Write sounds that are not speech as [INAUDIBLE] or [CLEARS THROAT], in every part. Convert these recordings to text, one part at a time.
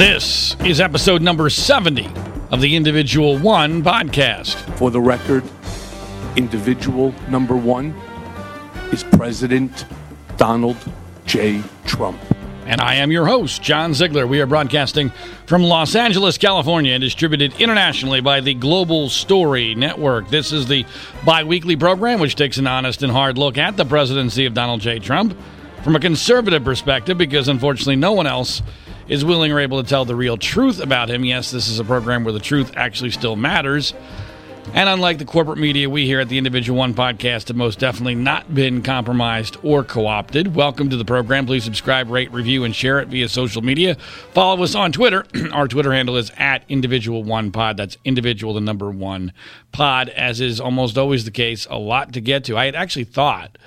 This is episode number 70 of the Individual One podcast. For the record, individual number one is President Donald J. Trump. And I am your host, John Ziegler. We are broadcasting from Los Angeles, California, and distributed internationally by the Global Story Network. This is the bi weekly program which takes an honest and hard look at the presidency of Donald J. Trump from a conservative perspective, because unfortunately no one else is willing or able to tell the real truth about him. Yes, this is a program where the truth actually still matters. And unlike the corporate media, we here at the Individual One podcast have most definitely not been compromised or co opted. Welcome to the program. Please subscribe, rate, review, and share it via social media. Follow us on Twitter. [CLEARS THROAT] Our Twitter handle is at Individual One Pod. That's individual, the number one pod, as is almost always the case. A lot to get to. I had actually thought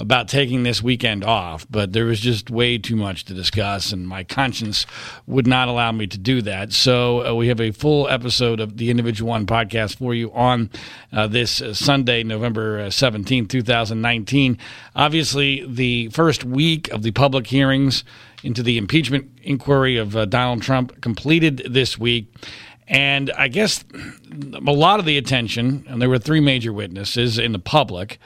about taking this weekend off, but there was just way too much to discuss, and my conscience would not allow me to do that. So uh, we have a full episode of the Individual One podcast for you on uh, this uh, Sunday, November 17th, uh, 2019. Obviously, the first week of the public hearings into the impeachment inquiry of uh, Donald Trump completed this week. And I guess a lot of the attention, and there were three major witnesses in the public,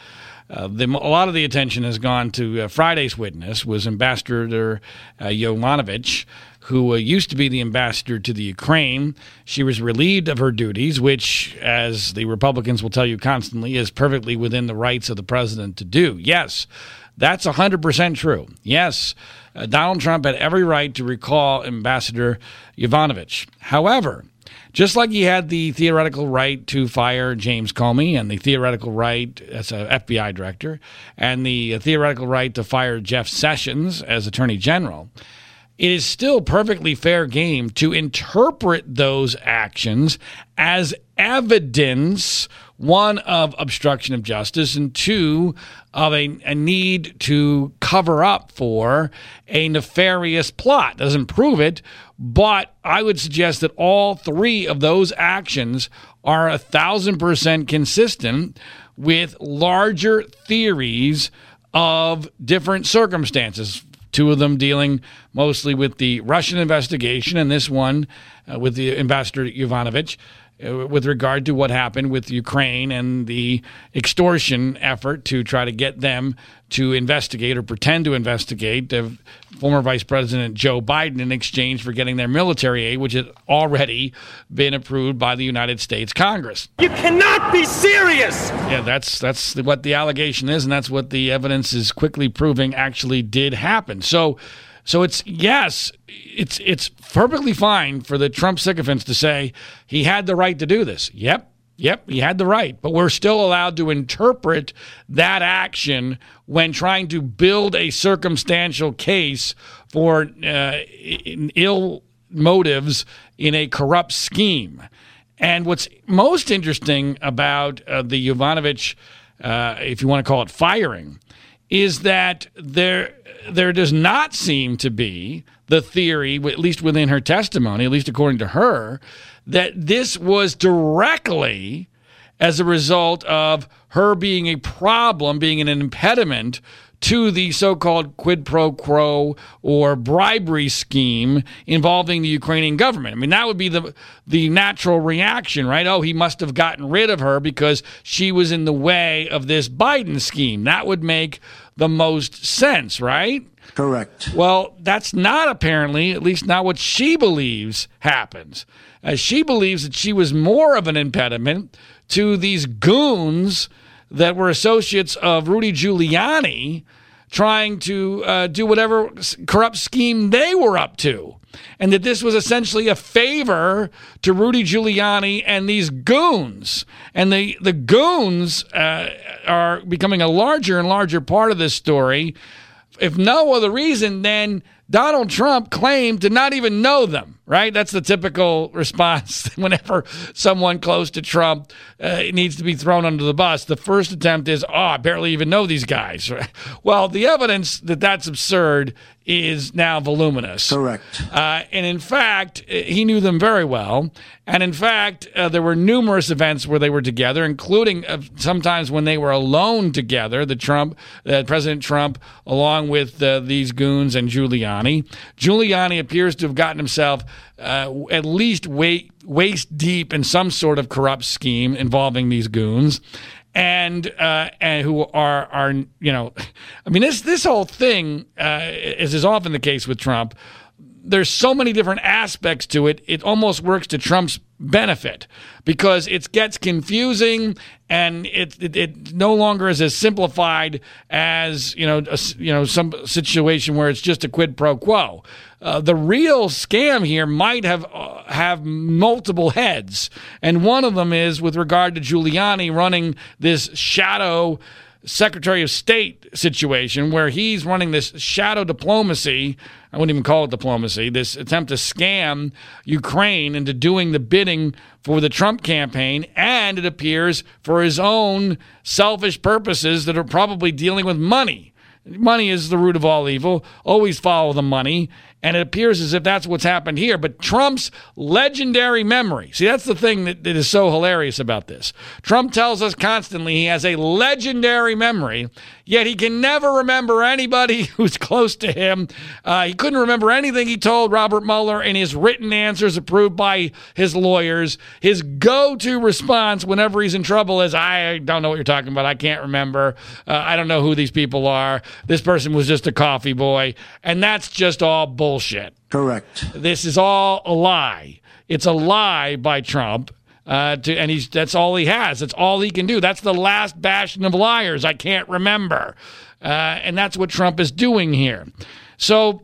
uh, the, a lot of the attention has gone to uh, Friday's witness was Ambassador uh, Yovanovitch, who uh, used to be the ambassador to the Ukraine. She was relieved of her duties, which, as the Republicans will tell you constantly, is perfectly within the rights of the president to do. Yes, that's 100% true. Yes, uh, Donald Trump had every right to recall Ambassador Yovanovitch. However, just like he had the theoretical right to fire James Comey and the theoretical right as an FBI director and the theoretical right to fire Jeff Sessions as Attorney General, it is still perfectly fair game to interpret those actions as evidence one of obstruction of justice and two of a, a, need to cover up for a nefarious plot. Doesn't prove it but i would suggest that all three of those actions are a thousand percent consistent with larger theories of different circumstances. Two of them dealing mostly with the russian investigation and this one uh, with the ambassador yovanovitch Uh, with regard to what happened with Ukraine and the extortion effort to try to get them to investigate or pretend to investigate the former Vice President Joe Biden in exchange for getting their military aid, which had already been approved by the United States Congress. You cannot be serious. Yeah, that's that's what the allegation is, and that's what the evidence is quickly proving actually did happen. So. So it's yes, it's it's perfectly fine for the Trump sycophants to say he had the right to do this. Yep, Yep, he had the right, but we're still allowed to interpret that action when trying to build a circumstantial case for uh, ill motives in a corrupt scheme. And what's most interesting about uh, the Yovanovitch, uh, if you want to call it firing, is that there there does not seem to be the theory, at least within her testimony, at least according to her, that this was directly as a result of her being a problem, being an impediment to the so called quid pro quo or bribery scheme involving the Ukrainian government. I mean, that would be the, the natural reaction, right? Oh, he must have gotten rid of her because she was in the way of this Biden scheme. That would make the most sense, right? Correct. Well, that's not apparently, at least not what she believes happens. As she believes that she was more of an impediment to these goons that were associates of Rudy Giuliani trying to uh, do whatever corrupt scheme they were up to. And that this was essentially a favor to Rudy Giuliani and these goons. And the, the goons uh, are becoming a larger and larger part of this story. If no other reason than Donald Trump claimed to not even know them, right? That's the typical response [LAUGHS] whenever someone close to Trump uh, needs to be thrown under the bus. The first attempt is, oh, I barely even know these guys. [LAUGHS] Well, the evidence that that's absurd is now voluminous. Correct. Uh, and in fact, he knew them very well. And in fact, uh, there were numerous events where they were together, including uh, sometimes when they were alone together. The Trump, uh, President Trump, along with uh, these goons and Giuliani. Giuliani appears to have gotten himself uh, at least waist deep in some sort of corrupt scheme involving these goons and uh, and who are are you know, [LAUGHS] I mean this this whole thing, uh, as is often the case with Trump, there's so many different aspects to it. It almost works to Trump's benefit because it gets confusing and it, it, it no longer is as simplified as you know a, you know some situation where it's just a quid pro quo. Uh, the real scam here might have uh, have multiple heads, and one of them is with regard to Giuliani running this shadow Secretary of State situation where he's running this shadow diplomacy. I wouldn't even call it diplomacy, this attempt to scam Ukraine into doing the bidding for the Trump campaign. And it appears for his own selfish purposes that are probably dealing with money. Money is the root of all evil. Always follow the money. And it appears as if that's what's happened here. But Trump's legendary memory see, that's the thing that, that is so hilarious about this. Trump tells us constantly he has a legendary memory, yet he can never remember anybody [LAUGHS] who's close to him. Uh, he couldn't remember anything he told Robert Mueller in his written answers approved by his lawyers. His go to response whenever he's in trouble is, I don't know what you're talking about. I can't remember. Uh, I don't know who these people are. This person was just a coffee boy. And that's just all bullshit bullshit. Correct. This is all a lie. It's a lie by Trump. Uh, to, and he's that's all he has. That's all he can do. That's the last bastion of liars. I can't remember, uh, and that's what Trump is doing here. So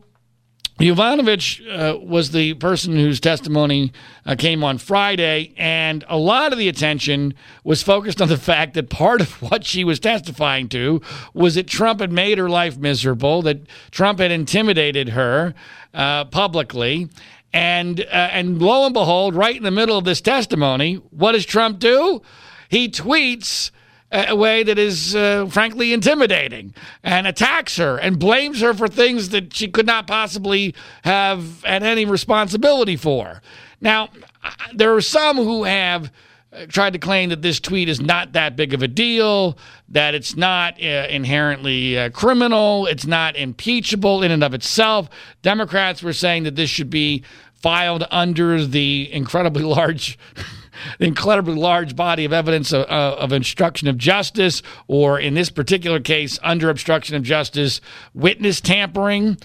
Yovanovitch uh, was the person whose testimony uh, came on Friday, and a lot of the attention was focused on the [LAUGHS] fact that part of what she was testifying to was that Trump had made her life miserable, that Trump had intimidated her uh, publicly. And, uh, and lo and behold, right in the middle of this testimony, what does Trump do? He tweets a way that is uh, frankly intimidating and attacks her and blames her for things that she could not possibly have had any responsibility for. Now, there are some who have uh, tried to claim that this tweet is not that big of a deal, that it's not uh, inherently uh, criminal, it's not impeachable in and of itself. Democrats were saying that this should be filed under the incredibly [LAUGHS] large incredibly large body of evidence of, uh, of, obstruction of justice, or in this particular case, under obstruction of justice, witness tampering.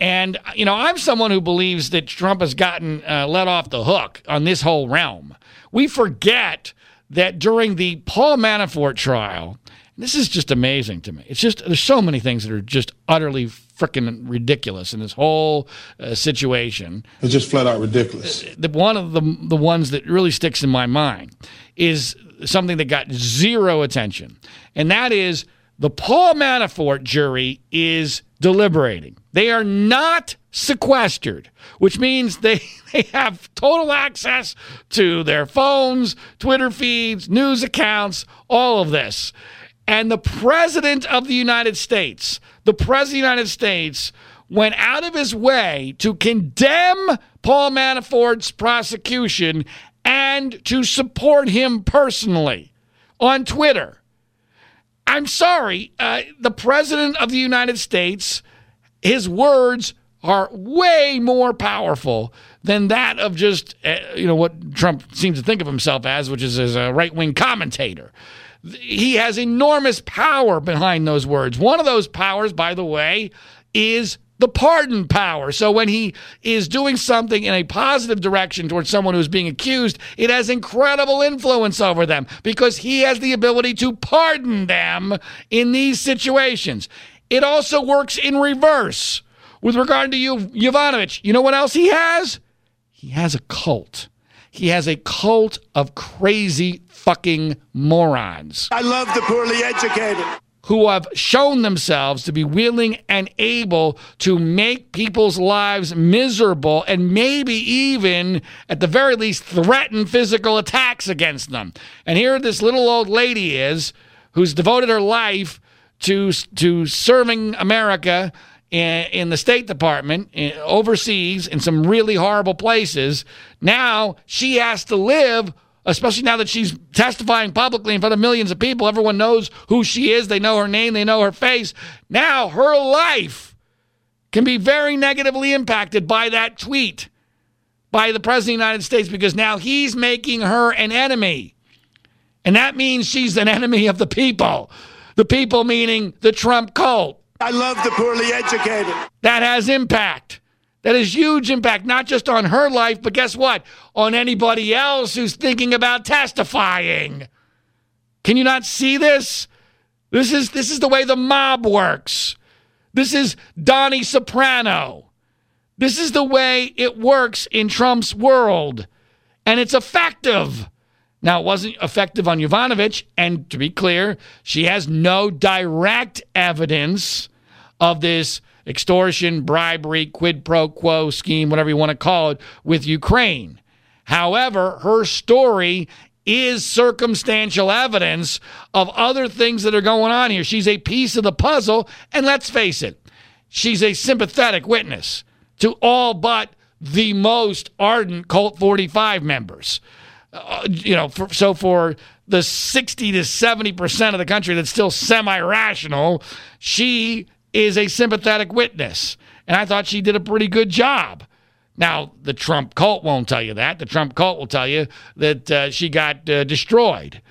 And, you know, I'm someone who believes that Trump has gotten uh, let off the hook on this whole realm. We forget that during the Paul Manafort trial, this is just amazing to me. It's just, there's so many things that are just utterly freaking ridiculous in this whole uh, situation. It's just flat out ridiculous. The, one of the the ones that really sticks in my mind is something that got zero attention, and that is the Paul Manafort jury is deliberating. They are not sequestered, which means they, [LAUGHS] they have total access to their phones, Twitter feeds, news accounts, all of this. And the President of the United States, the President of the United States, went out of his way to condemn Paul Manafort's prosecution and to support him personally on Twitter. I'm sorry, uh, the President of the United States, his words are way more powerful than that of just, uh, you know, what Trump seems to think of himself as, which is as a right wing commentator. He has enormous power behind those words. One of those powers, by the way, is the pardon power. So when he is doing something in a positive direction towards someone who's being accused, it has incredible influence over them because he has the ability to pardon them in these situations. It also works in reverse with regard to you, Yovanovitch. You know what else he has? He has a cult. He has a cult of crazy fucking morons. I love the poorly educated. Who have shown themselves to be willing and able to make people's lives miserable and maybe even, at the very least, threaten physical attacks against them. And here this little old lady is who's devoted her life to, to serving America in, in the State Department, in, overseas, in some really horrible places. Now she has to live, especially now that she's testifying publicly in front of millions of people. Everyone knows who she is, they know her name, they know her face. Now her life can be very negatively impacted by that tweet by the President of the United States because now he's making her an enemy. And that means she's an enemy of the people. The people meaning the Trump cult. I love the poorly educated. That has impact. That has huge impact, not just on her life, but guess what? On anybody else who's thinking about testifying. Can you not see this? This is this is the way the mob works. This is Donnie Soprano. This is the way it works in Trump's world. And it's effective. Now, it wasn't effective on Yovanovitch. And to be clear, she has no direct evidence of this extortion, bribery, quid pro quo scheme, whatever you want to call it, with Ukraine. However, her story is circumstantial evidence of other things that are going on here. She's a piece of the puzzle, and let's face it, she's a sympathetic witness to all but the most ardent Cult 45 members. Uh, you know, for, so for the 60 to 70% of the country that's still semi rational, she is a sympathetic witness. And I thought she did a pretty good job. Now, the Trump cult won't tell you that. The Trump cult will tell you that uh, she got uh, destroyed.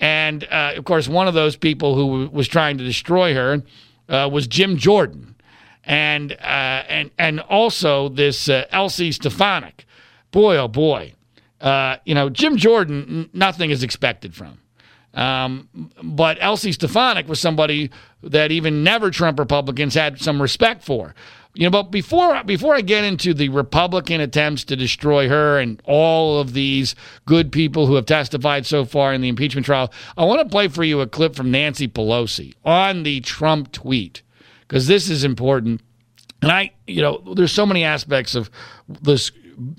And uh, of course, one of those people who was trying to destroy her uh, was Jim Jordan. And, uh, and, and also this uh, Elise Stefanik. Boy, oh boy. you know, Jim Jordan, n- nothing is expected from. Um, but Elise Stefanik was somebody that even never Trump Republicans had some respect for. You know, but before before I get into the Republican attempts to destroy her and all of these good people who have testified so far in the impeachment trial, I want to play for you a clip from Nancy Pelosi on the Trump tweet because this is important. And I, you know, there's so many aspects of this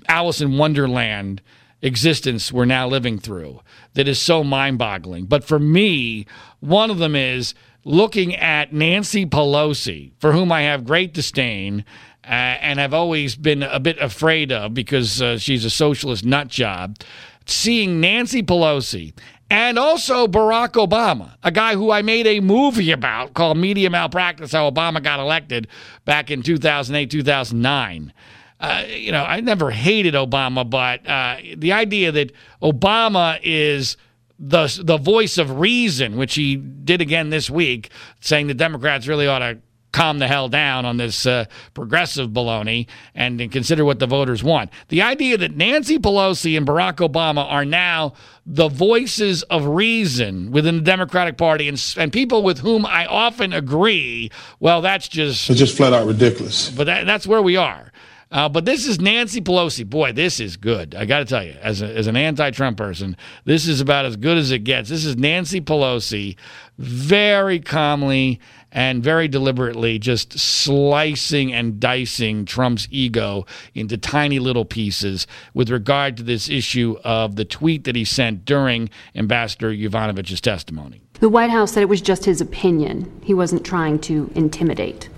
Alice in Wonderland existence we're now living through that is so mind boggling. But for me, one of them is looking at Nancy Pelosi, for whom I have great disdain. Uh, and I've always been a bit afraid of because uh, she's a socialist nut job. Seeing Nancy Pelosi and also Barack Obama, a guy who I made a movie about called Media Malpractice How Obama Got Elected back in 2008, 2009. Uh, you know, I never hated Obama, but uh, the idea that Obama is the the voice of reason, which he did again this week, saying the Democrats really ought to calm the hell down on this uh, progressive baloney and, and consider what the voters want. The idea that Nancy Pelosi and Barack Obama are now the voices of reason within the Democratic Party and, and people with whom I often agree, well, that's just. It's just flat out ridiculous. But that, that's where we are. Uh, but this is Nancy Pelosi. Boy, this is good. I got to tell you, as, a, as an anti Trump person, this is about as good as it gets. This is Nancy Pelosi very calmly and very deliberately just slicing and dicing Trump's ego into tiny little pieces with regard to this issue of the tweet that he sent during Ambassador Yovanovitch's testimony. The White House said it was just his opinion. He wasn't trying to intimidate.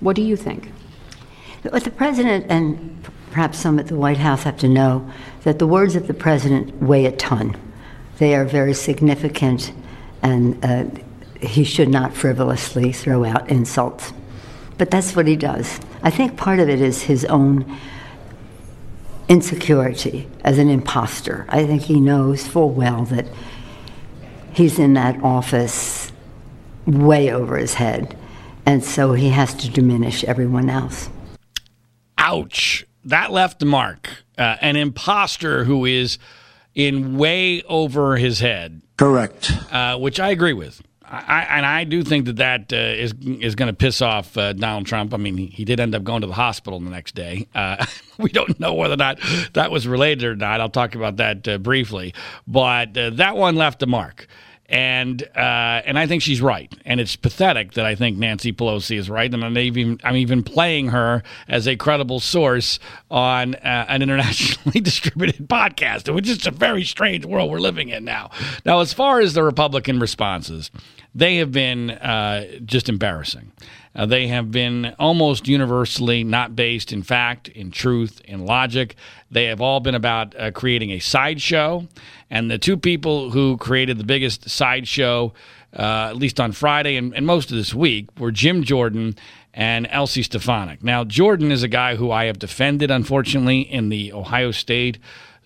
What do you think? What the president and perhaps some at the White House have to know that the words of the president weigh a ton. They are very significant, and uh, he should not frivolously throw out insults. But that's what he does. I think part of it is his own insecurity as an impostor. I think he knows full well that he's in that office way over his head, and so he has to diminish everyone else. Ouch. That left the mark. Uh, an imposter who is in way over his head. Correct. Uh, which I agree with. I, and I do think that that uh, is is going to piss off uh, Donald Trump. I mean, he, he, did end up going to the hospital the next day. Uh, [LAUGHS] we don't know whether or not that was related or not. I'll talk about that uh, briefly. But uh, that one left a mark and uh, and I think she's right. And it's pathetic that I think Nancy Pelosi is right, and I'm even I'm even playing her as a credible source on uh, an internationally [LAUGHS] distributed podcast, which is a very strange world we're living in now. Now, as far as the Republican responses, they have been uh, just embarrassing. Uh, they have been almost universally not based in fact, in truth, in logic. They have all been about uh, creating a sideshow. And the two people who created the biggest sideshow, uh, at least on Friday and, and most of this week, were Jim Jordan and Elise Stefanik. Now, Jordan is a guy who I have defended, unfortunately, in the Ohio State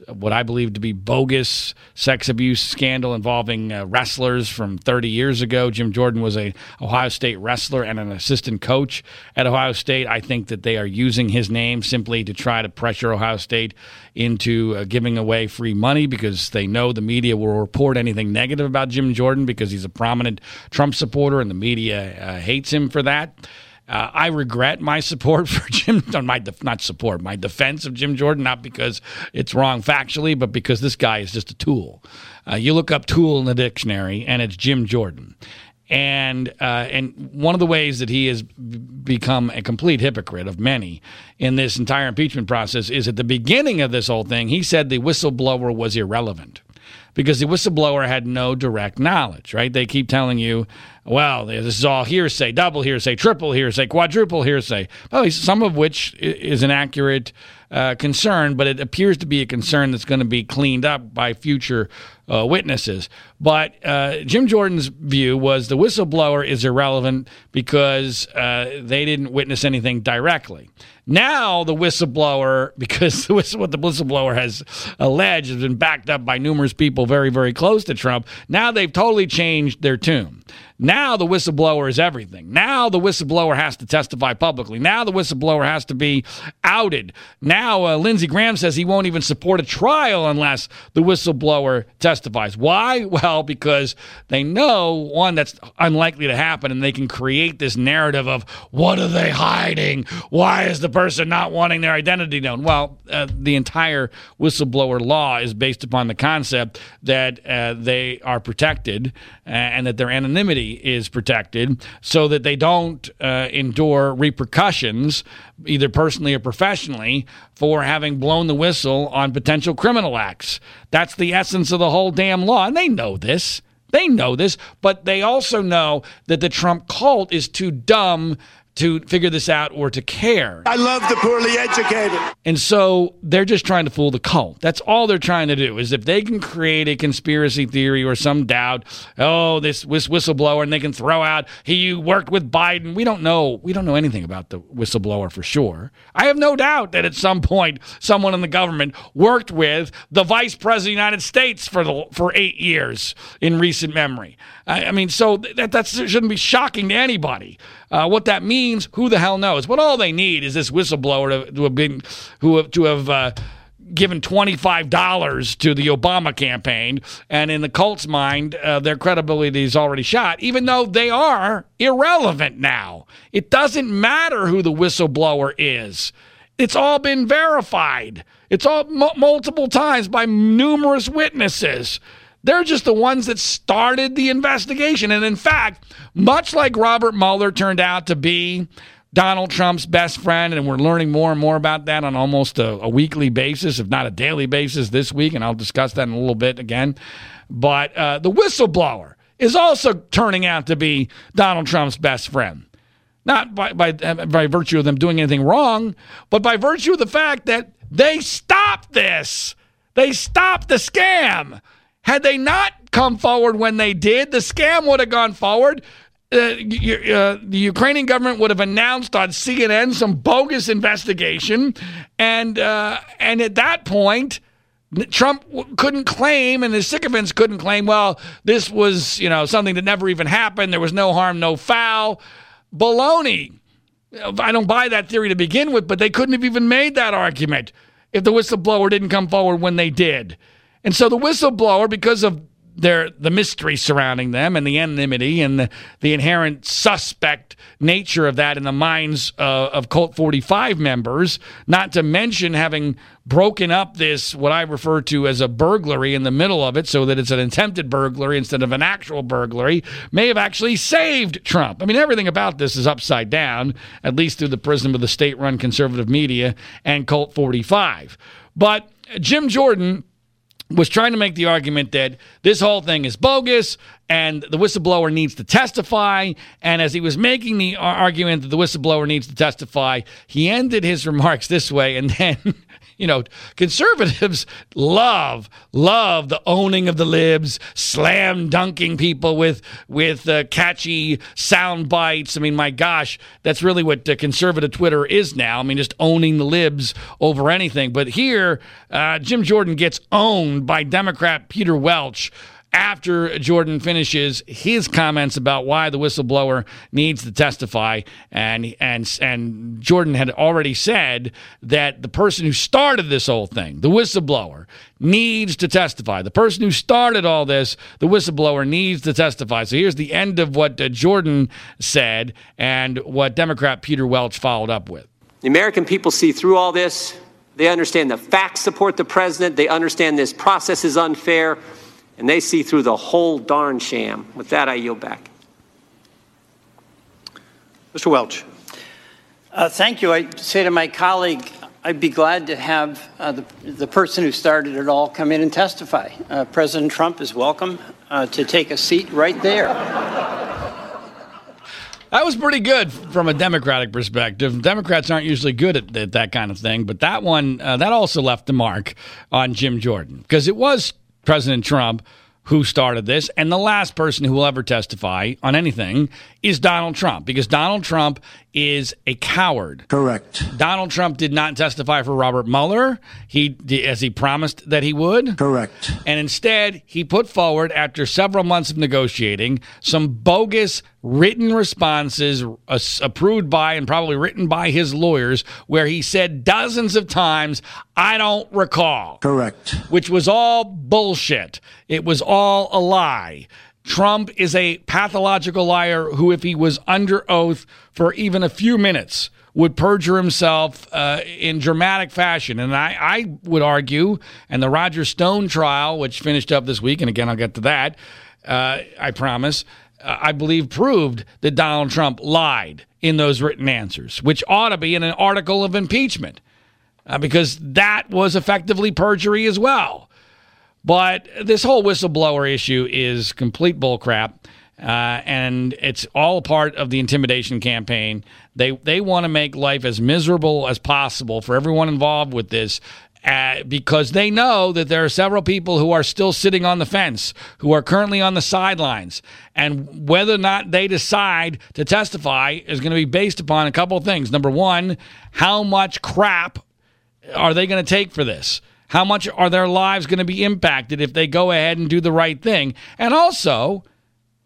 what I believe to be bogus sex abuse scandal involving uh, wrestlers from 30 years ago. Jim Jordan was a Ohio State wrestler and an assistant coach at Ohio State. I think that they are using his name simply to try to pressure Ohio State into uh, giving away free money because they know the media will report anything negative about Jim Jordan because he's a prominent Trump supporter and the media uh, hates him for that. Uh, I regret my support for [LAUGHS] Jim, my def, not support, my defense of Jim Jordan, not because it's wrong factually, but because this guy is just a tool. Uh, you look up tool in the dictionary, and it's Jim Jordan. And uh, and one of the ways that he has become a complete hypocrite of many in this entire impeachment process is at the beginning of this whole thing, he said the whistleblower was irrelevant because the whistleblower had no direct knowledge, right? They keep telling you, well, this is all hearsay, double hearsay, triple hearsay, quadruple hearsay, well, some of which is an accurate uh, concern, but it appears to be a concern that's going to be cleaned up by future uh, witnesses. But uh, Jim Jordan's view was the whistleblower is irrelevant because uh, they didn't witness anything directly. Now the whistleblower, [LAUGHS] because the whistle, what the whistleblower has alleged has been backed up by numerous people very, very close to Trump. Now they've totally changed their tune. Now the whistleblower is everything. Now the whistleblower has to testify publicly. Now the whistleblower has to be outed. Now uh, Lindsey Graham says he won't even support a trial unless the whistleblower testifies. Why? [LAUGHS] Well, because they know one that's unlikely to happen, and they can create this narrative of what are they hiding? Why is the person not wanting their identity known? Well, uh, the entire whistleblower law is based upon the concept that uh, they are protected uh, and that their anonymity is protected so that they don't uh, endure repercussions, either personally or professionally, for having blown the whistle on potential criminal acts. That's the essence of the whole damn law. And they know this. They know this, but they also know that the Trump cult is too dumb to figure this out or to care. I love the poorly educated. And so they're just trying to fool the cult. That's all they're trying to do is if they can create a conspiracy theory or some doubt, oh, this whistleblower, and they can throw out he worked with Biden. We don't know. We don't know anything about the whistleblower for sure. I have no doubt that at some point someone in the government worked with the vice president of the United States for the for eight years in recent memory. I, I mean, so that that shouldn't be shocking to anybody. Uh, what that means, who the hell knows? But all they need is this whistleblower to, to have been, who to have uh, given $25 to the Obama campaign. And in the cult's mind, uh, their credibility is already shot, even though they are irrelevant now. It doesn't matter who the whistleblower is, it's all been verified. It's all m- multiple times by numerous witnesses. They're just the ones that started the investigation. And in fact, much like Robert Mueller turned out to be Donald Trump's best friend, and we're learning more and more about that on almost a, a, weekly basis, if not a daily basis this week, and I'll discuss that in a little bit again. But uh, the whistleblower is also turning out to be Donald Trump's best friend. Not by, by, by virtue of them doing anything wrong, but by virtue of the fact that they stopped this. They stopped the scam. Had they not come forward when they did, the scam would have gone forward. Uh, uh, the Ukrainian government would have announced on CNN some bogus investigation, and uh, and at that point, Trump couldn't claim, and his sycophants couldn't claim. Well, this was you know something that never even happened. There was no harm, no foul. Baloney. I don't buy that theory to begin with, but they couldn't have even made that argument if the whistleblower didn't come forward when they did. And so the whistleblower, because of their the mystery surrounding them and the anonymity and the, the inherent suspect nature of that in the minds uh, of Cult 45 members, not to mention having broken up this, what I refer to as a burglary in the middle of it, so that it's an attempted burglary instead of an actual burglary, may have actually saved Trump. I mean, everything about this is upside down, at least through the prism of the state run conservative media and Cult 45. But Jim Jordan was trying to make the argument that this whole thing is bogus and the whistleblower needs to testify. And as he was making the argument that the whistleblower needs to testify, he ended his [LAUGHS] remarks this way. And then you know, conservatives [LAUGHS] love love the owning of the libs, slam dunking people with with uh, catchy sound bites. I mean, my gosh, that's really what uh, conservative Twitter is now. I mean, just owning the libs over anything. But here, uh, Jim Jordan gets owned by Democrat Peter Welch after Jordan finishes his comments about why the whistleblower needs to testify, and and and Jordan had already said that the person who started this whole thing, the whistleblower, needs to testify. The person who started all this, the whistleblower, needs to testify. So here's the end of what uh, Jordan said and what Democrat Peter Welch followed up with. The American people see through all this. They understand the facts support the president. They understand this process is unfair and they see through the whole darn sham. With that, I yield back. Mr. Welch. Uh, thank you. I say to my colleague, I'd be glad to have uh, the, the person who started it all come in and testify. Uh, President Trump is welcome uh, to take a seat right there. That was pretty good from a Democratic perspective. Democrats aren't usually good at, at that kind of thing, but that one, uh, that also left a mark on Jim Jordan because it was President Trump who started this. And the last person who will ever testify on anything is Donald Trump because Donald Trump is a coward. Correct. Donald Trump did not testify for Robert Mueller, he as he promised that he would. Correct. And instead, he put forward after several months of negotiating some bogus written responses uh, approved by and probably written by his lawyers where he said dozens of times, I don't recall. Correct. Which was all bullshit. It was all a lie. Trump is a pathological liar who, if he was under oath for even a few minutes, would perjure himself uh, in dramatic fashion. And I, I would argue, and the Roger Stone trial, which finished up this week, and again, I'll get to that, uh, I promise, uh, I believe proved that Donald Trump lied in those written answers, which ought to be in an article of impeachment, uh, because that was effectively perjury as well. But this whole whistleblower issue is complete bullcrap. Uh, and it's all part of the intimidation campaign. They they want to make life as miserable as possible for everyone involved with this. Uh, because they know that there are several people who are still sitting on the fence, who are currently on the sidelines. And whether or not they decide to testify is going to be based upon a couple of things. Number one, how much crap are they going to take for this? How much are their lives going to be impacted if they go ahead and do the right thing? And also,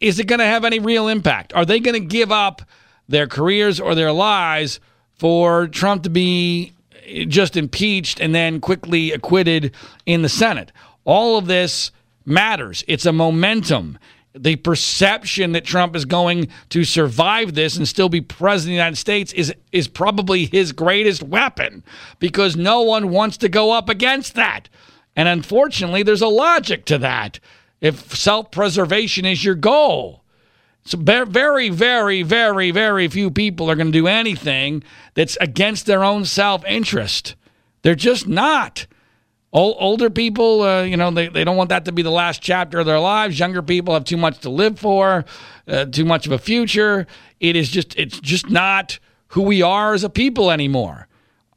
is it going to have any real impact? Are they going to give up their careers or their lives for Trump to be just impeached and then quickly acquitted in the Senate? All of this matters. It's a momentum the perception that Trump is going to survive this and still be president of the United States is is probably his greatest weapon because no one wants to go up against that. And unfortunately, there's a logic to that. If self-preservation is your goal, so very, very, very, very few people are going to do anything that's against their own self-interest. They're just not. Older people, uh, you know, they, they don't want that to be the last chapter of their lives. Younger people have too much to live for, uh, too much of a future. It is just, it's just not who we are as a people anymore.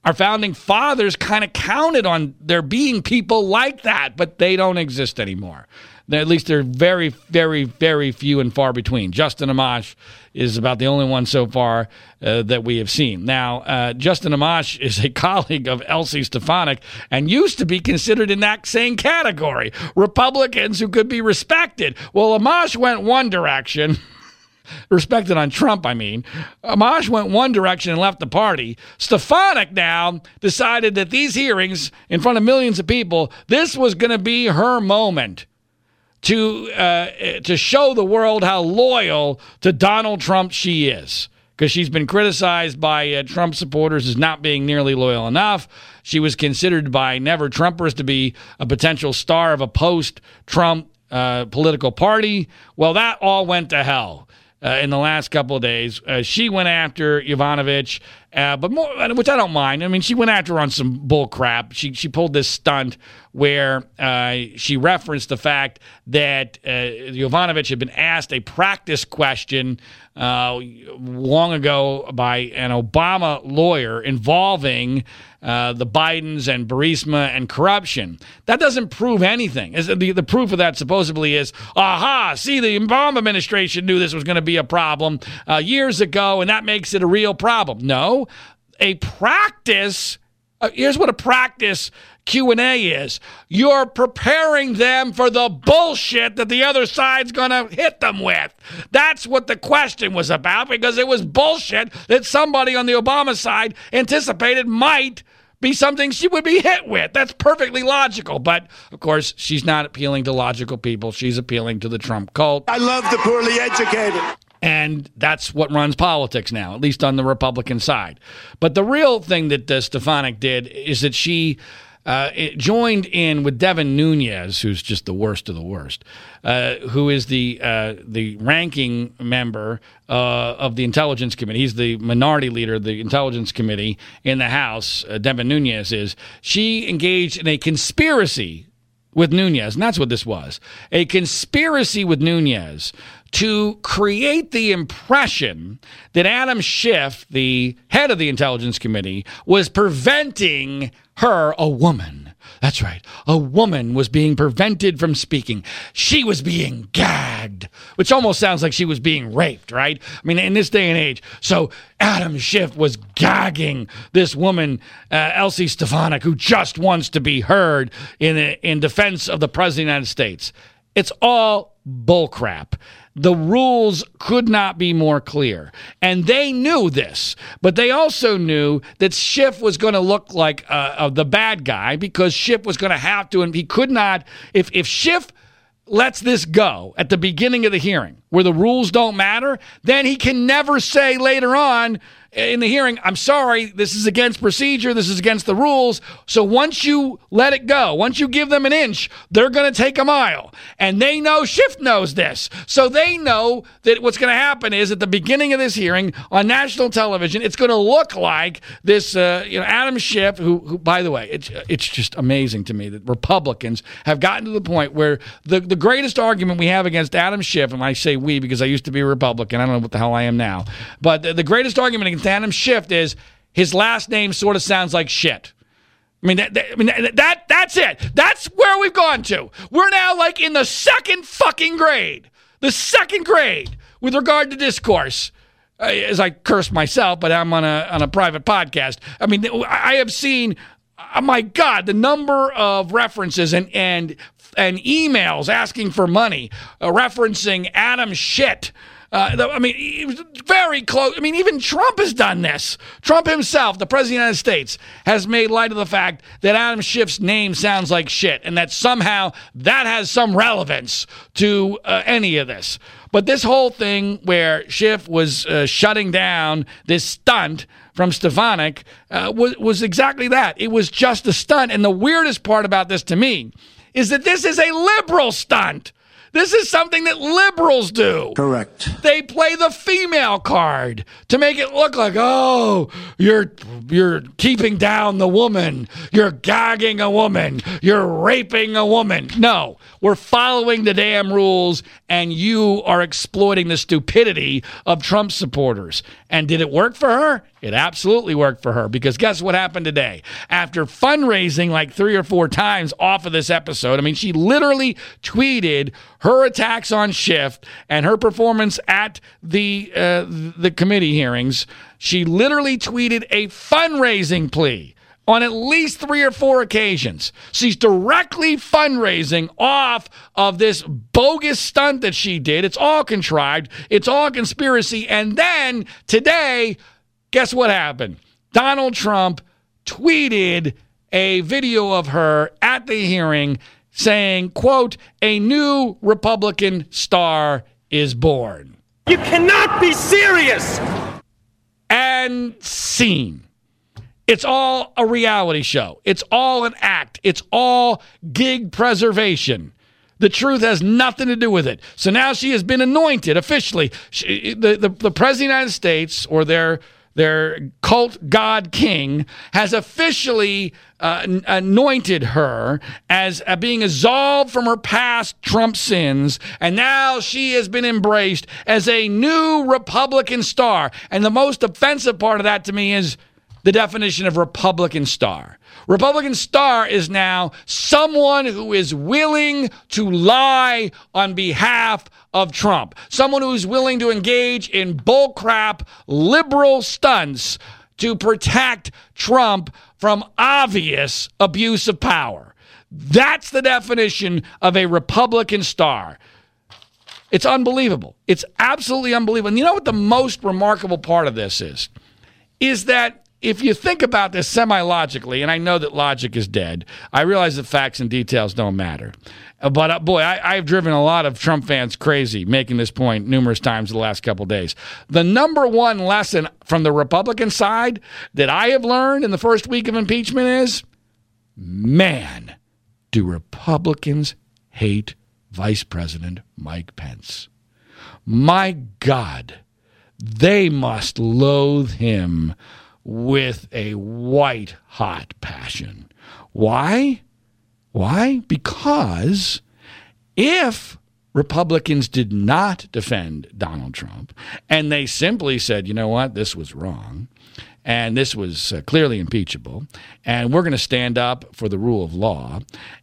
Our founding fathers kind of counted on there being people like that, but they don't exist anymore. At least they're very, very, very few and far between. Justin Amash is about the only one so far uh, that we have seen. Now, uh, Justin Amash [LAUGHS] is a colleague of Elise Stefanik and used to be considered in that same category. Republicans who could be respected. Well, Amash went one direction. [LAUGHS] respected on Trump, I mean. Amash went one direction and left the party. Stefanik now decided that these hearings in front of millions of people, this was going to be her moment to uh, to show the world how loyal to Donald Trump she is. Because she's been criticized by uh, Trump supporters as not being nearly loyal enough. She was considered by never Trumpers to be a potential star of a post Trump uh, political party. Well, that all went to hell uh, in the last couple of days. Uh, she went after Yovanovitch uh, but more, which I don't mind. I mean, she went after her on some bull crap. She she pulled this stunt where uh, she referenced the fact that uh, had been asked a practice question uh, long ago by an Obama lawyer involving uh, the Bidens and Burisma and corruption. That doesn't prove anything. The, the proof of that supposedly is, aha, see, the Obama administration knew this was going to be a problem uh, years ago, and that makes it a real problem. No, a practice. Uh, here's what a practice Q&A is. You're preparing them for the bullshit that the other side's to hit them with. That's what the question was about because it was bullshit that somebody on the Obama side anticipated might be something she would be hit with. That's perfectly logical. But of course, she's not appealing to logical people. She's appealing to the Trump cult. I love the poorly educated. And that's what runs politics now, at least on the Republican side. But the real thing that uh, Stefanik did is that she uh, joined in with Devin Nunes, who's just the worst of the worst, uh, who is the uh, the ranking member uh, of the Intelligence Committee. He's the minority leader of the Intelligence Committee in the House. Uh, Devin Nunes is. She engaged in a conspiracy with Nunes, and that's what this was a conspiracy with Nunes to create the impression that Adam Schiff, the head of the Intelligence Committee, was preventing her, a woman. That's right. A woman was being prevented from speaking. She was being gagged, which almost sounds like she was being raped, right? I mean, in this day and age. So Adam Schiff was gagging this woman, uh, Elise Stefanik, who just wants to be heard in, in defense of the President of the United States. It's all bullcrap. The rules could not be more clear. And they knew this, but they also knew that Schiff was going to look like uh, uh, the bad guy because Schiff was going to have to, and he could not. If, if Schiff lets this go at the beginning of the hearing where the rules don't matter, then he can never say later on, in the hearing, I'm sorry, this is against procedure, this is against the rules. So once you let it go, once you give them an inch, they're going to take a mile. And they know Schiff knows this. So they know that what's going to happen is at the beginning of this hearing on national television, it's going to look like this, uh, you know, Adam Schiff, who, who, by the way, it's, it's just amazing to me that Republicans have gotten to the point where the, the greatest argument we have against Adam Schiff, and I say we because I used to be a Republican, I don't know what the hell I am now, but the, the greatest argument against Adam Schiff is his last name sort of sounds like shit. I mean, that, that, I mean that that's it. That's where we've gone to. We're now like in the second fucking grade, the second grade with regard to discourse. As I curse myself, but I'm on a on a private podcast. I mean, I have seen. Oh my God, the number of references and and and emails asking for money, uh, referencing Adam shit uh, I mean, he was very close. I mean, even Trump has done this. Trump himself, the president of the United States, has made light of the fact that Adam Schiff's name sounds like shit, and that somehow that has some relevance to uh, any of this. But this whole thing where Schiff was uh, shutting down this stunt from Stefanik uh, was, was exactly that. It was just a stunt. And the weirdest part about this to me is that this is a liberal stunt. This is something that liberals do. Correct. They play the female card to make it look like, oh, you're you're keeping down the woman, you're gagging a woman, you're raping a woman. No, we're following the damn rules, and you are exploiting the stupidity of Trump supporters. And did it work for her? It absolutely worked for her because guess what happened today? After fundraising like three or four times off of this episode, I mean, she literally tweeted her attacks on Schiff and her performance at the uh, the committee hearings. She literally tweeted a fundraising plea on at least three or four occasions. She's directly fundraising off of this bogus stunt that she did. It's all contrived, it's all conspiracy. And then today, Guess what happened? Donald Trump tweeted a video of her at the hearing saying, quote, a new Republican star is born. You cannot be serious. And scene. It's all a reality show. It's all an act. It's all gig preservation. The truth has nothing to do with it. So now she has been anointed officially. She, the, the, the President of the United States or their their cult god king, has officially uh, anointed her as uh, being absolved from her past Trump sins, and now she has been embraced as a new Republican star. And the most offensive part of that to me is the definition of Republican star. Republican star is now someone who is willing to lie on behalf of Trump, someone who's willing to engage in bullcrap liberal stunts to protect Trump from obvious abuse of power. That's the definition of a Republican star. It's unbelievable. It's absolutely unbelievable. And you know what the most remarkable part of this is? Is that if you think about this semi logically, and I know that logic is dead, I realize that facts and details don't matter. Uh, but uh, boy, I, have driven a lot of Trump fans crazy making this point numerous times the last couple days. The number one lesson from the Republican side that I have learned in the first week of impeachment is man, do Republicans hate Vice President Mike Pence. My God, they must loathe him with a white hot passion. Why? Why? Because if Republicans did not defend Donald Trump and they simply said, you know what, this was wrong, and this was uh, clearly impeachable. And we're going to stand up for the rule of law,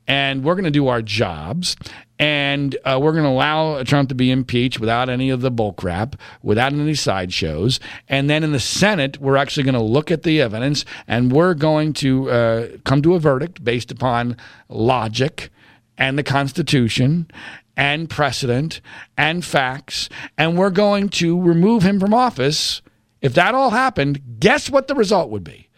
and we're going to do our jobs, and uh, we're going to allow Trump to be impeached without any of the bullcrap, without any sideshows. And then in the Senate, we're actually going to look at the evidence, and we're going to uh, come to a verdict based upon logic and the Constitution and precedent and facts, and we're going to remove him from office if that all happened, guess what the result would be?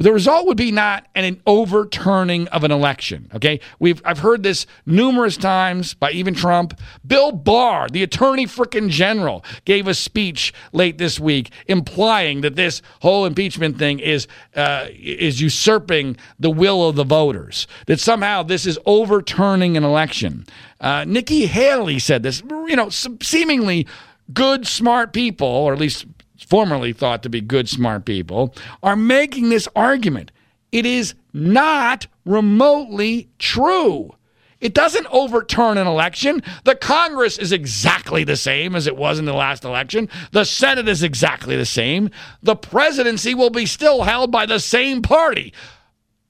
The result would be not an overturning of an election. Okay, we've I've heard this numerous times by even Trump. Bill Barr, the Attorney frickin' General, gave a speech late this week implying that this whole impeachment thing is uh, is usurping the will of the voters. That somehow this is overturning an election. Uh, Nikki Haley said this. You know, seemingly good, smart people, or at least formerly thought to be good, smart people, are making this argument. It is not remotely true. It doesn't overturn an election. The Congress is exactly the same as it was in the last election. The Senate is exactly the same. The presidency will be still held by the same party.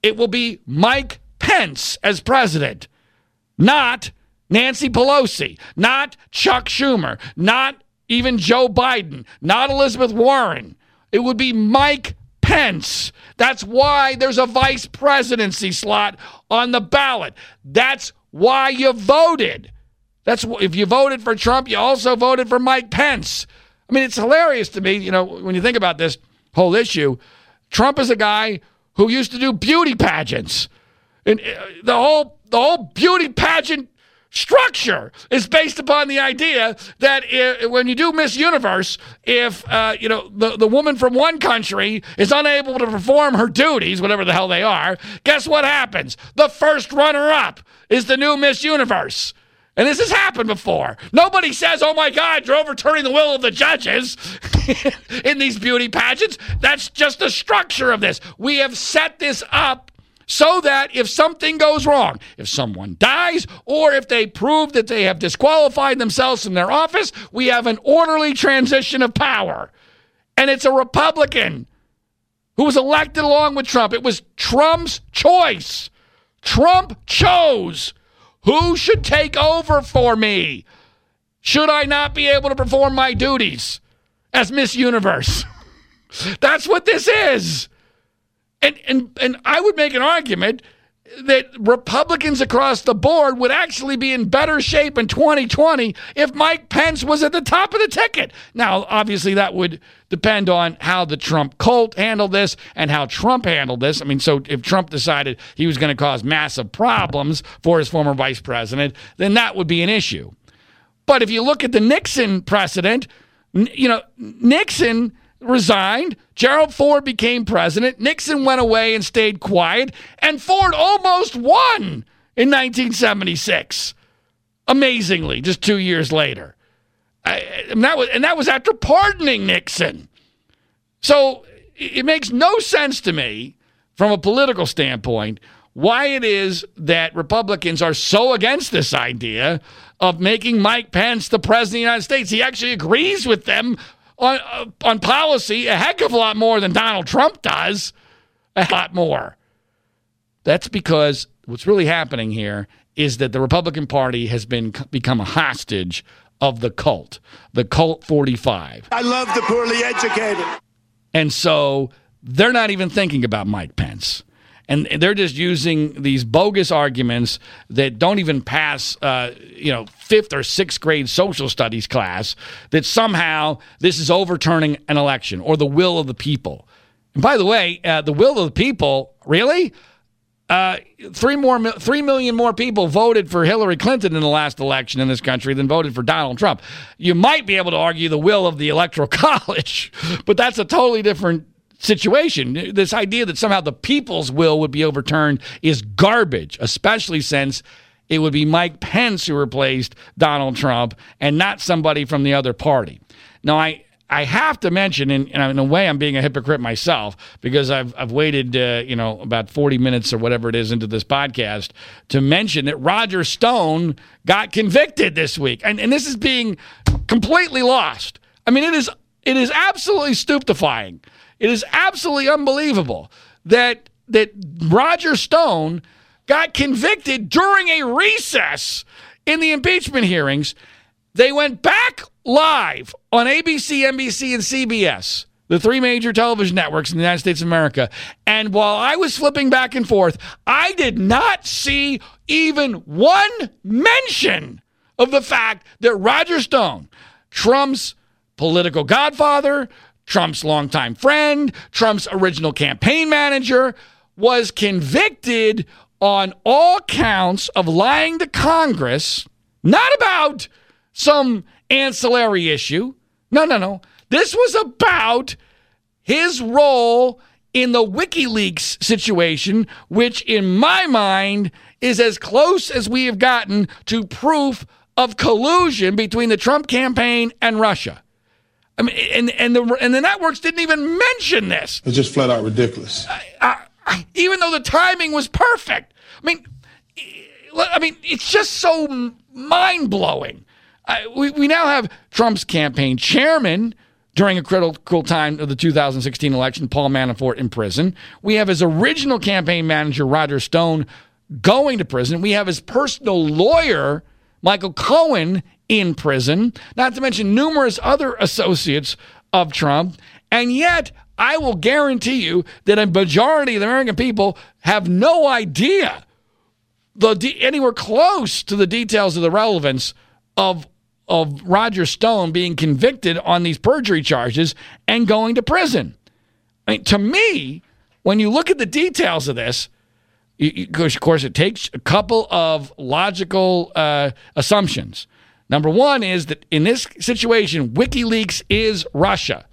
It will be Mike Pence as president, not Nancy Pelosi, not Chuck Schumer, not even Joe Biden, not Elizabeth Warren. It would be Mike Pence. That's why there's a vice presidency slot on the ballot. That's why you voted. That's if you voted for Trump, you also voted for Mike Pence. I mean, it's hilarious to me, you know, when you think about this whole issue. Trump is a guy who used to do beauty pageants. And uh, the whole the whole beauty pageant structure is based upon the idea that if, when you do Miss Universe, if uh, you know the, the woman from one country is unable to perform her duties, whatever the hell they are, guess what happens? The first runner-up is the new Miss Universe. And this has happened before. Nobody says, oh my God, you're overturning the will of the judges [LAUGHS] in these beauty pageants. That's just the structure of this. We have set this up so that if something goes wrong, if someone dies, or if they prove that they have disqualified themselves from their office, we have an orderly transition of power. And it's a Republican who was elected along with Trump. It was Trump's choice. Trump chose who should take over for me. Should I not be able to perform my duties as Miss Universe? [LAUGHS] That's what this is. And, and, and I would make an argument that Republicans across the board would actually be in better shape in 2020 if Mike Pence was at the top of the ticket. Now, obviously, that would depend on how the Trump cult handled this and how Trump handled this. I mean, so if Trump decided he was going to cause massive problems for his former vice president, then that would be an issue. But if you look at the Nixon precedent, you know, Nixon resigned. Gerald Ford became president. Nixon went away and stayed quiet. And Ford almost won in 1976. Amazingly, just two years later. I, and, that was, and that was after pardoning Nixon. So it makes no sense to me from a political standpoint why it is that Republicans are so against this idea of making Mike Pence the president of the United States. He actually agrees with them on, uh, on policy a heck of a lot more than Donald Trump does. A lot more. That's because what's really happening here is that the Republican Party has been become a hostage of the cult, the cult 45. I love the poorly educated. And so they're not even thinking about Mike Pence. And they're just using these bogus arguments that don't even pass, uh, you know, fifth or sixth grade social studies class. That somehow this is overturning an election or the will of the people. And by the way, uh, the will of the people, really? Uh, three more, three million more people voted for Hillary Clinton in the last election in this country than voted for Donald Trump. You might be able to argue the will of the Electoral [LAUGHS] College, but that's a totally different situation. This idea that somehow the people's will would be overturned is garbage, especially since it would be Mike Pence who replaced Donald Trump and not somebody from the other party. Now, I I have to mention, and in, a way, I'm being a hypocrite myself because I've I've waited, uh, you know, about 40 minutes or whatever it is into this podcast to mention that Roger Stone got convicted this week, and and this is being completely lost. I mean, it is it is absolutely stupefying. It is absolutely unbelievable that that Roger Stone got convicted during a recess in the impeachment hearings. They went back live on ABC, NBC, and CBS, the three major television networks in the United States of America. And while I was flipping back and forth, I did not see even one mention of the fact that Roger Stone, Trump's political godfather, Trump's longtime friend, Trump's original campaign manager, was convicted on all counts of lying to Congress, not about some ancillary issue. No, no, no. This was about his role in the WikiLeaks situation, which in my mind is as close as we have gotten to proof of collusion between the Trump campaign and Russia. I mean, and and the and the networks didn't even mention this. It's just flat out ridiculous. I, I, even though the timing was perfect. I mean, I mean, it's just so mind blowing we, we now have Trump's campaign chairman during a critical time of the 2016 election, Paul Manafort in prison. We have his original campaign manager, Roger Stone, going to prison. We have his personal lawyer, Michael Cohen, in prison, not to mention numerous other associates of Trump. And yet, I will guarantee you that a majority of the American people have no idea the anywhere close to the details of the relevance of of Roger Stone being convicted on these perjury charges and going to prison. I mean, to me, when you look at the details of this, you, of course, it takes a couple of logical uh, assumptions. Number one is that in this situation, WikiLeaks is Russia.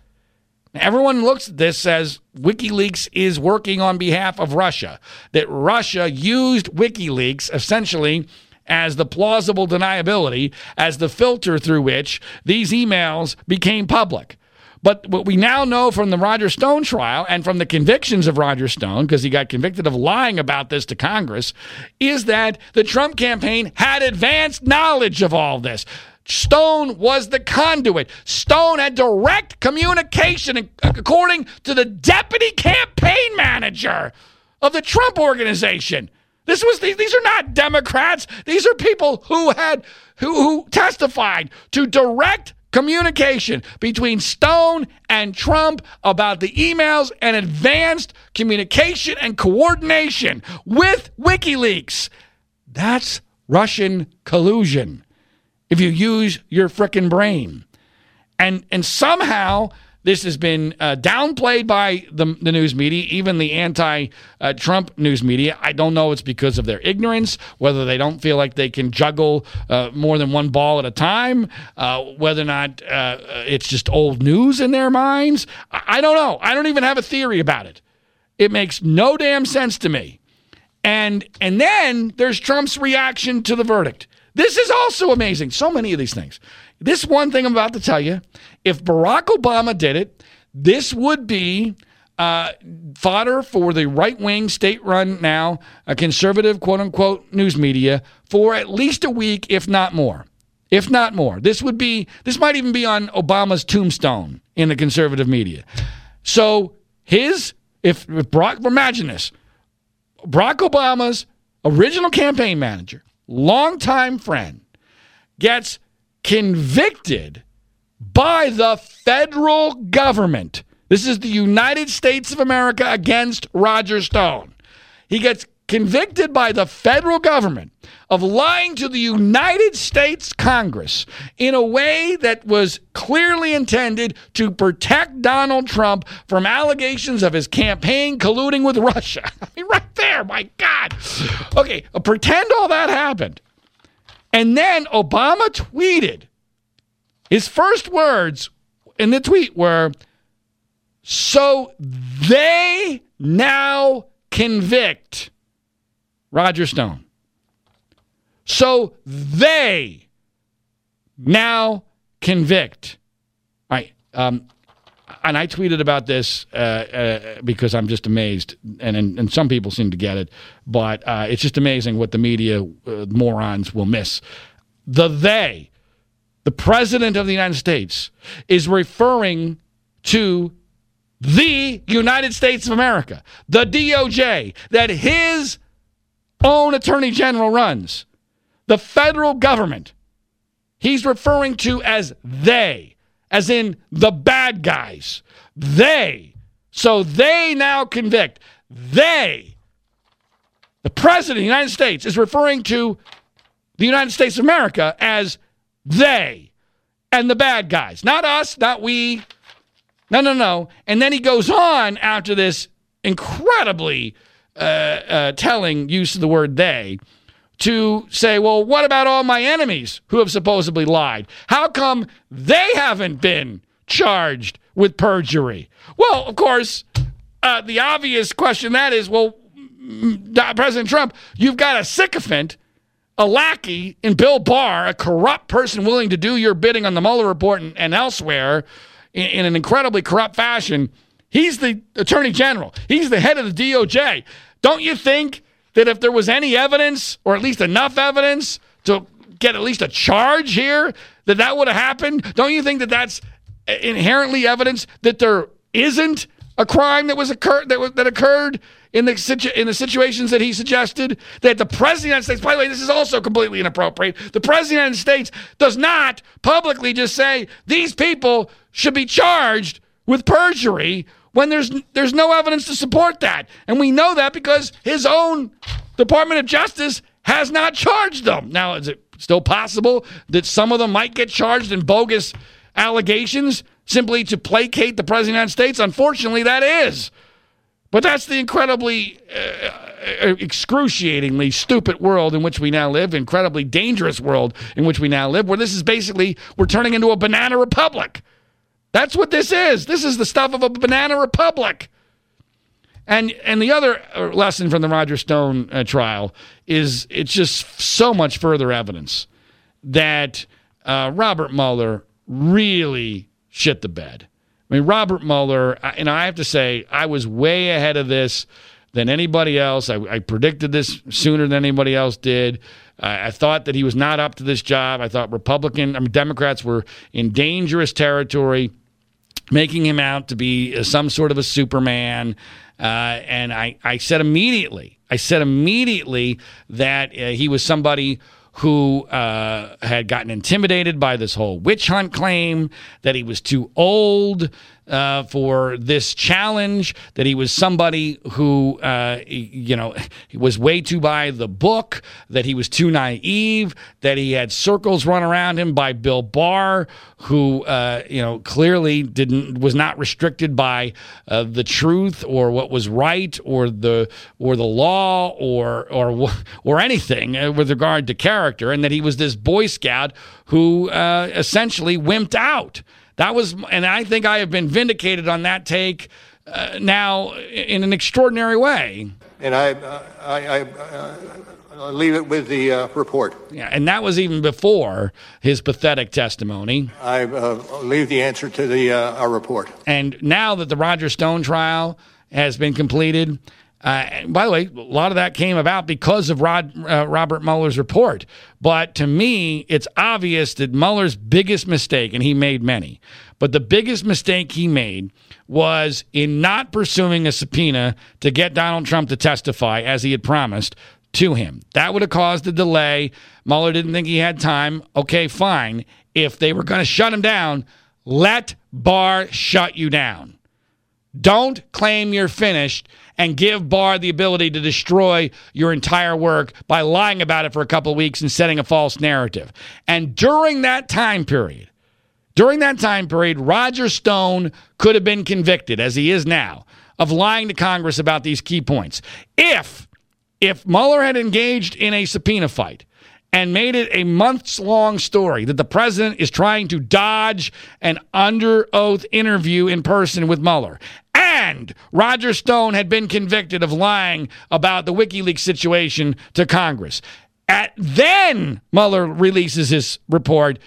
Everyone looks at this as WikiLeaks is working on behalf of Russia, that Russia used WikiLeaks essentially as the plausible deniability, as the filter through which these emails became public. But what we now know from the Roger Stone trial and from the convictions of Roger Stone, because he got convicted of lying about this to Congress, is that the Trump campaign had advanced knowledge of all this. Stone was the conduit. Stone had direct communication, according to the deputy campaign manager of the Trump organization. This was these are not Democrats. These are people who had who, who testified to direct communication between Stone and Trump about the emails and advanced communication and coordination with WikiLeaks. That's Russian collusion. If you use your frickin' brain. And and somehow this has been uh, downplayed by the, the, news media, even the anti uh, Trump news media. I don't know it's because of their ignorance, whether they don't feel like they can juggle uh, more than one ball at a time, uh, whether or not uh, it's just old news in their minds. I, I don't know. I don't even have a theory about it. It makes no damn sense to me. And and then there's Trump's reaction to the verdict. This is also amazing. So many of these things. This one thing I'm about to tell you if Barack Obama did it, this would be uh, fodder for the right wing, state run now, a conservative quote unquote news media for at least a week, if not more. If not more. This would be, this might even be on Obama's tombstone in the conservative media. So his, if, if Barack, imagine this Barack Obama's original campaign manager, longtime friend, gets convicted by the federal government. This is the United States of America against Roger Stone. He gets convicted by the federal government of lying to the United States Congress in a way that was clearly intended to protect Donald Trump from allegations of his campaign colluding with Russia. [LAUGHS] I mean, right there, my God. Okay, uh, pretend all that happened. And then Obama tweeted his first words in the tweet were so they now convict Roger Stone. So they now convict. All right. Um, and I tweeted about this uh, uh, because I'm just amazed, and, and, and some people seem to get it, but uh, it's just amazing what the media uh, morons will miss. The they, the president of the United States, is referring to the United States of America, the DOJ, that his own attorney general runs, the federal government. He's referring to as they, as in the bad guys. They. So they now convict. They. The president of the United States is referring to the United States of America as they and the bad guys. Not us, not we. No, no, no. And then he goes on after this incredibly uh, uh, telling use of the word they to say, well, what about all my enemies who have supposedly lied? How come they haven't been charged with perjury? Well, of course, uh, the obvious question that is, well, President Trump, you've got a sycophant, a lackey in Bill Barr, a corrupt person willing to do your bidding on the Mueller report and, and elsewhere in, in an incredibly corrupt fashion. He's the attorney general. He's the head of the DOJ. Don't you think that if there was any evidence, or at least enough evidence, to get at least a charge here, that that would have happened? Don't you think that that's inherently evidence that there isn't a crime that was occurred that, that occurred in the situ- in the situations that he suggested that the president of the United States by the way this is also completely inappropriate the president of the United States does not publicly just say these people should be charged with perjury when there's there's no evidence to support that. And we know that because his own Department of Justice has not charged them. Now, is it still possible that some of them might get charged in bogus allegations simply to placate the President of the United States? Unfortunately, that is. But that's the incredibly uh, uh, excruciatingly stupid world in which we now live, incredibly dangerous world in which we now live, where this is basically, we're turning into a banana republic. That's what this is. This is the stuff of a banana republic. And and the other uh, lesson from the Roger Stone uh, trial is it's just so much further evidence that uh, Robert Mueller really shit the bed. I mean, Robert Mueller, and I have to say, I was way ahead of this than anybody else. I, I predicted this sooner than anybody else did. I thought that he was not up to this job. I thought Republican, I mean, Democrats were in dangerous territory, making him out to be some sort of a Superman. Uh, and I, I said immediately, I said immediately that uh, he was somebody who uh, had gotten intimidated by this whole witch hunt claim, that he was too old uh, for this challenge, that he was somebody who, uh, you know, was way too by the book, that he was too naive, that he had circles run around him by Bill Barr, who, uh, you know, clearly didn't was not restricted by uh, the truth or what was right or the or the law or or or anything uh, with regard to character, and that he was this Boy Scout who uh, essentially wimped out. That was, and I think I have been vindicated on that take uh, now in an extraordinary way. And I, uh, I, I, uh, I'll leave it with the uh, report. Yeah, and that was even before his pathetic testimony. I uh, leave the answer to the uh, our report. And now that the Roger Stone trial has been completed, uh, by the way, a lot of that came about because of Rod, uh, Robert Mueller's report. But to me, it's obvious that Mueller's biggest mistake, and he made many, but the biggest mistake he made was in not pursuing a subpoena to get Donald Trump to testify as he had promised to him. That would have caused a delay. Mueller didn't think he had time. Okay, fine. If they were going to shut him down, let Barr shut you down. Don't claim you're finished and give Barr the ability to destroy your entire work by lying about it for a couple of weeks and setting a false narrative. And during that time period, during that time period, Roger Stone could have been convicted, as he is now, of lying to Congress about these key points. If if Mueller had engaged in a subpoena fight and made it a months long story that the president is trying to dodge an under oath interview in person with Mueller, and Roger Stone had been convicted of lying about the WikiLeaks situation to Congress. At then Mueller releases his report.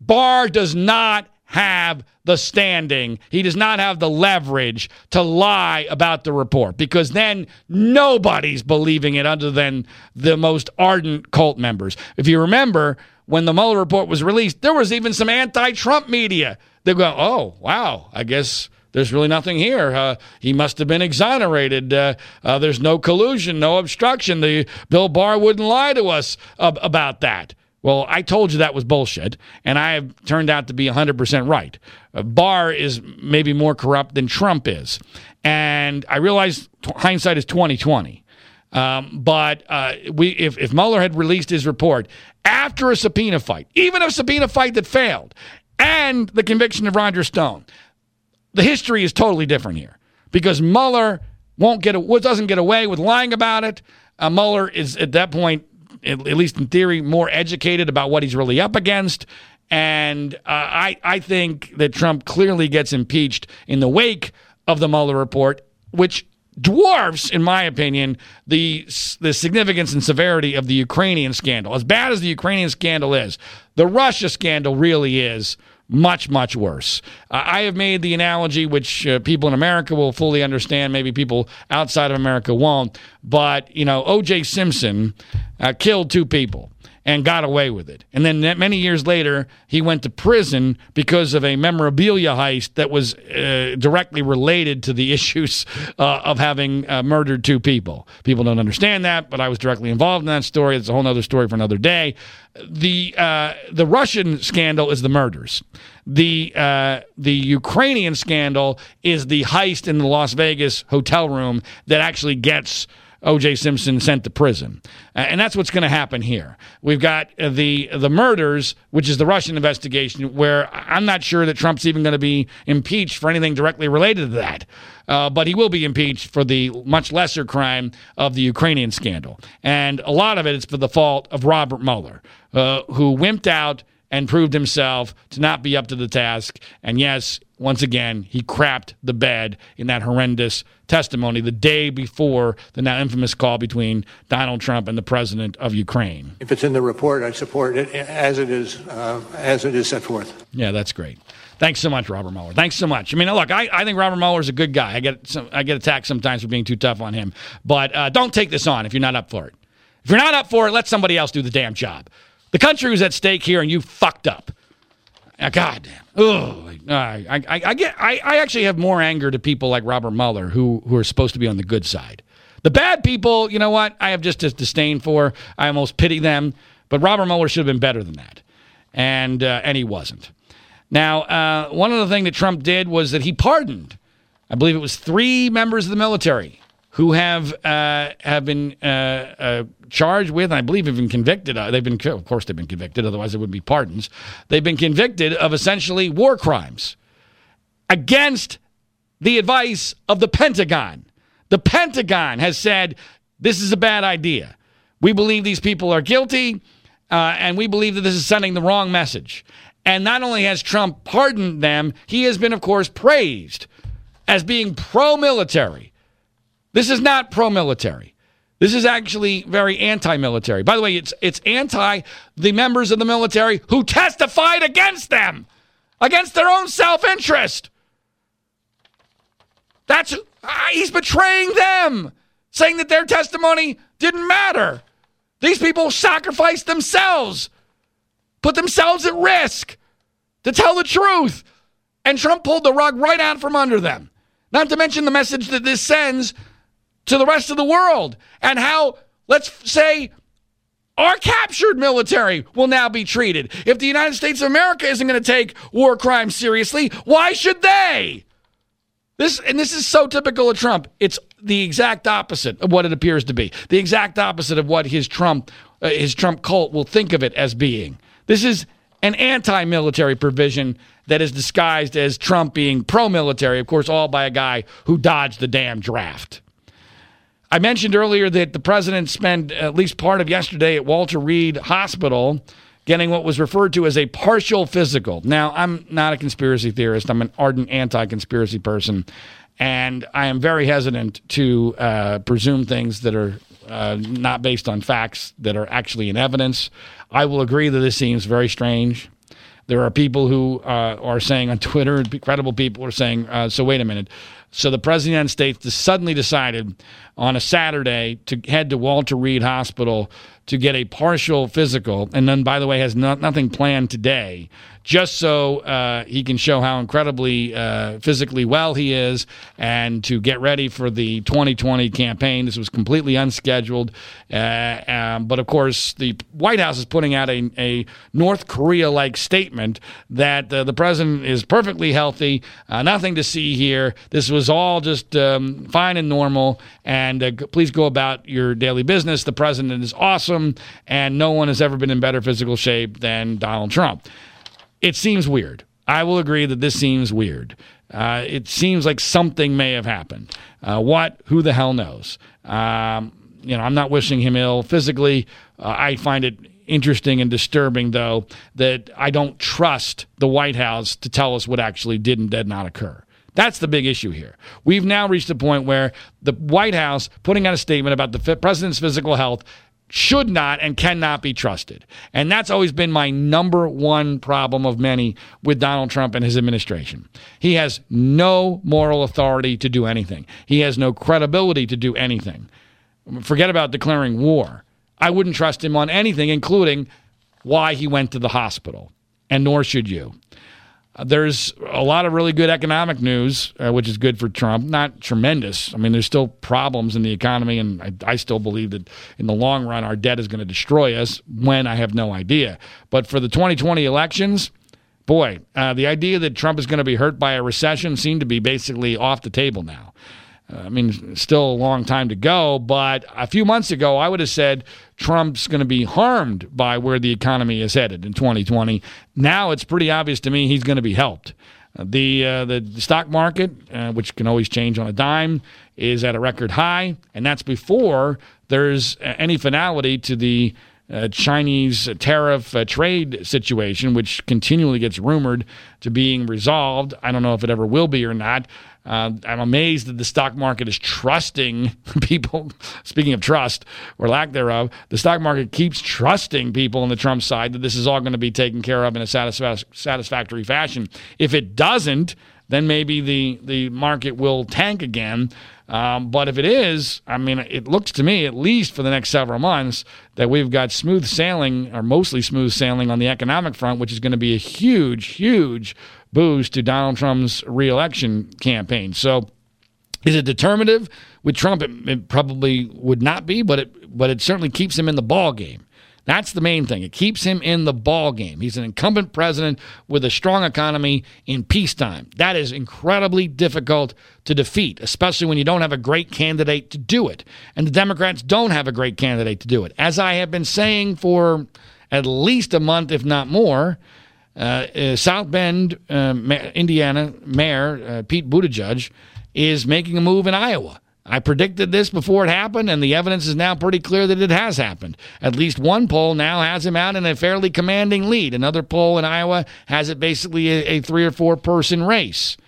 Barr does not have the standing. He does not have the leverage to lie about the report because then nobody's believing it other than the most ardent cult members. If you remember, when the Mueller report was released, there was even some anti Trump media that go, oh, wow, I guess there's really nothing here. Uh, he must have been exonerated. Uh, uh, there's no collusion, no obstruction. The Bill Barr wouldn't lie to us about that. Well, I told you that was bullshit, and I have turned out to be 100% right. Uh, Barr is maybe more corrupt than Trump is, and I realize t- hindsight is 2020. Um, but uh, we, if, if Mueller had released his report after a subpoena fight, even a subpoena fight that failed, and the conviction of Roger Stone, the history is totally different here because Mueller won't get doesn't get away with lying about it. Uh, Mueller is at that point at least in theory, more educated about what he's really up against. And uh, I, I think that Trump clearly gets impeached in the wake of the Mueller report, which dwarfs, in my opinion, the the significance and severity of the Ukrainian scandal. As bad as the Ukrainian scandal is, the Russia scandal really is much, much worse. Uh, I have made the analogy, which uh, people in America will fully understand, maybe people outside of America won't, but, you know, O.J. Simpson uh, killed two people and got away with it. And then many years later, he went to prison because of a memorabilia heist that was uh, directly related to the [LAUGHS] issues uh, of having uh, murdered two people. People don't understand that, but I was directly involved in that story. It's a whole other story for another day. The uh, the Russian scandal is the murders. The uh, the Ukrainian scandal is the heist in the Las Vegas hotel room that actually gets O.J. Simpson sent to prison, and that's what's going to happen here. We've got uh, the the murders, which is the Russian investigation, where I'm not sure that Trump's even going to be impeached for anything directly related to that, uh, but he will be impeached for the much lesser crime of the Ukrainian scandal, and a lot of it is for the fault of Robert Mueller, uh, who wimped out and proved himself to not be up to the task. And yes, once again, he crapped the bed in that horrendous testimony the day before the now infamous call between Donald Trump and the president of Ukraine. If it's in the report, I support it as it is uh, as it is set forth. Yeah, that's great. Thanks so much, Robert Mueller. Thanks so much. I mean, look, I, I think Robert Mueller is a good guy. I get some, I get attacked sometimes for being too tough on him, but uh, don't take this on if you're not up for it. If you're not up for it, let somebody else do the damn job. The country was at stake here, and you fucked up. Uh, God damn. Oh, I, I, I, get. I, I actually have more anger to people like Robert Mueller who who are supposed to be on the good side. The bad people, you know what? I have just a disdain for. I almost pity them. But Robert Mueller should have been better than that, and uh, and he wasn't. Now, uh, one of the things that Trump did was that he pardoned, I believe it was three members of the military who have uh, have been uh, uh, charged with, and I believe been convicted. Uh, they've been, of course, they've been convicted. Otherwise, there would be pardons. They've been convicted of essentially war crimes against the advice of the Pentagon. The Pentagon has said this is a bad idea. We believe these people are guilty, uh, and we believe that this is sending the wrong message. And not only has Trump pardoned them, he has been, of course, praised as being pro military this is not pro military. This is actually very anti-military. By the way, it's it's anti the members of the military who testified against them, against their own self-interest. That's he's betraying them, saying that their testimony didn't matter. These people sacrificed themselves, put themselves at risk to tell the truth, and Trump pulled the rug right out from under them. Not to mention the message that this sends to the rest of the world and how, let's say, our captured military will now be treated. If the United States of America isn't going to take war crimes seriously, why should they? This and this is so typical of Trump. It's the exact opposite of what it appears to be. The exact opposite of what his Trump uh, his Trump cult will think of it as being. This is an anti-military provision that is disguised as Trump being pro-military, of course, all by a guy who dodged the damn draft. I mentioned earlier that the president spent at least part of yesterday at Walter Reed Hospital getting what was referred to as a partial physical. Now, I'm not a conspiracy theorist, I'm an ardent anti conspiracy person, and I am very hesitant to uh, presume things that are uh, not based on facts that are actually in evidence. I will agree that this seems very strange. There are people who uh, are saying on Twitter, credible people are saying, uh, so wait a minute. So the president of the United States suddenly decided on a Saturday to head to Walter Reed Hospital to get a partial physical, and then, by the way, has no, nothing planned today just so uh, he can show how incredibly uh, physically well he is and to get ready for the 2020 campaign. This was completely unscheduled. Uh, um, but of course, the White House is putting out a, a North Korea like statement that uh, the president is perfectly healthy, uh, nothing to see here. This was all just um, fine and normal. And uh, please go about your daily business. The president is awesome, and no one has ever been in better physical shape than Donald Trump it seems weird. I will agree that this seems weird. Uh, it seems like something may have happened. Uh, what? Who the hell knows? Um, you know, I'm not wishing him ill physically. Uh, I find it interesting and disturbing, though, that I don't trust the White House to tell us what actually did and did not occur. That's the big issue here. We've now reached a point where the White House putting out a statement about the president's physical health should not and cannot be trusted. And that's always been my number one problem of many with Donald Trump and his administration. He has no moral authority to do anything, he has no credibility to do anything. Forget about declaring war. I wouldn't trust him on anything, including why he went to the hospital. And nor should you. There's a lot of really good economic news, uh, which is good for Trump. Not tremendous. I mean, there's still problems in the economy, and I, I still believe that in the long run, our debt is going to destroy us. When I have no idea. But for the 2020 elections, boy, uh, the idea that Trump is going to be hurt by a recession seemed to be basically off the table now. I mean, still a long time to go, but a few months ago, I would have said Trump's going to be harmed by where the economy is headed in 2020. Now it's pretty obvious to me he's going to be helped. The uh, the stock market, uh, which can always change on a dime, is at a record high, and that's before there's any finality to the uh, Chinese tariff uh, trade situation, which continually gets rumored to being resolved. I don't know if it ever will be or not. Uh, I'm amazed that the stock market is trusting [LAUGHS] people. Speaking of trust or lack thereof, the stock market keeps trusting people on the Trump side that this is all going to be taken care of in a satisfa- satisfactory fashion. If it doesn't, then maybe the, the market will tank again. Um, but if it is, I mean, it looks to me, at least for the next several months, that we've got smooth sailing, or mostly smooth sailing on the economic front, which is going to be a huge, huge boost to Donald Trump's reelection campaign. So, is it determinative with Trump? It, it, probably would not be, but it but it certainly keeps him in the ball game. That's the main thing. It keeps him in the ball game. He's an incumbent president with a strong economy in peacetime. That is incredibly difficult to defeat, especially when you don't have a great candidate to do it. And the Democrats don't have a great candidate to do it. As I have been saying for at least a month, if not more, uh, uh, South Bend, uh, Indiana Mayor uh, Pete Buttigieg is making a move in Iowa. I predicted this before it happened, and the evidence is now pretty clear that it has happened. At least one poll now has him out in a fairly commanding lead. Another poll in Iowa has it basically a, a three or four person race.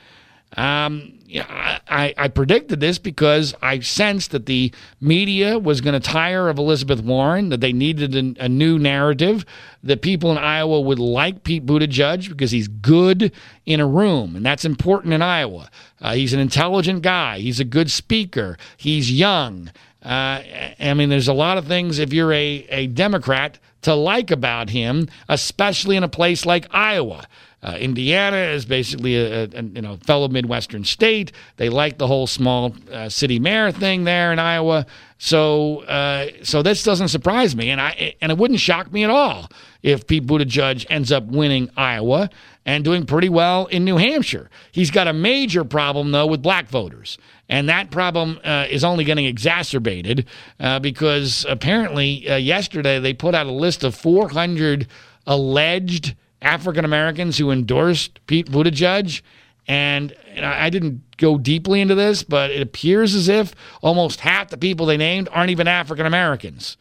Um, I, I, predicted this because I sensed that the media was going to tire of Elizabeth Warren, that they needed a, a, new narrative, that people in Iowa would like Pete Buttigieg because he's good in a room, and that's important in Iowa. Uh, he's an intelligent guy, he's a good speaker, he's young. Uh, I mean, there's a lot of things if you're a, a Democrat to like about him, especially in a place like Iowa. Uh, Indiana is basically a, a, you know fellow Midwestern state. They like the whole small uh, city mayor thing there in Iowa. So uh, so this doesn't surprise me, and I and it wouldn't shock me at all if Pete Buttigieg ends up winning Iowa and doing pretty well in New Hampshire. He's got a major problem though with black voters. And that problem uh, is only getting exacerbated uh, because apparently uh, yesterday they put out a list of 400 alleged African Americans who endorsed Pete Buttigieg. And I didn't go deeply into this, but it appears as if almost half the people they named aren't even African Americans.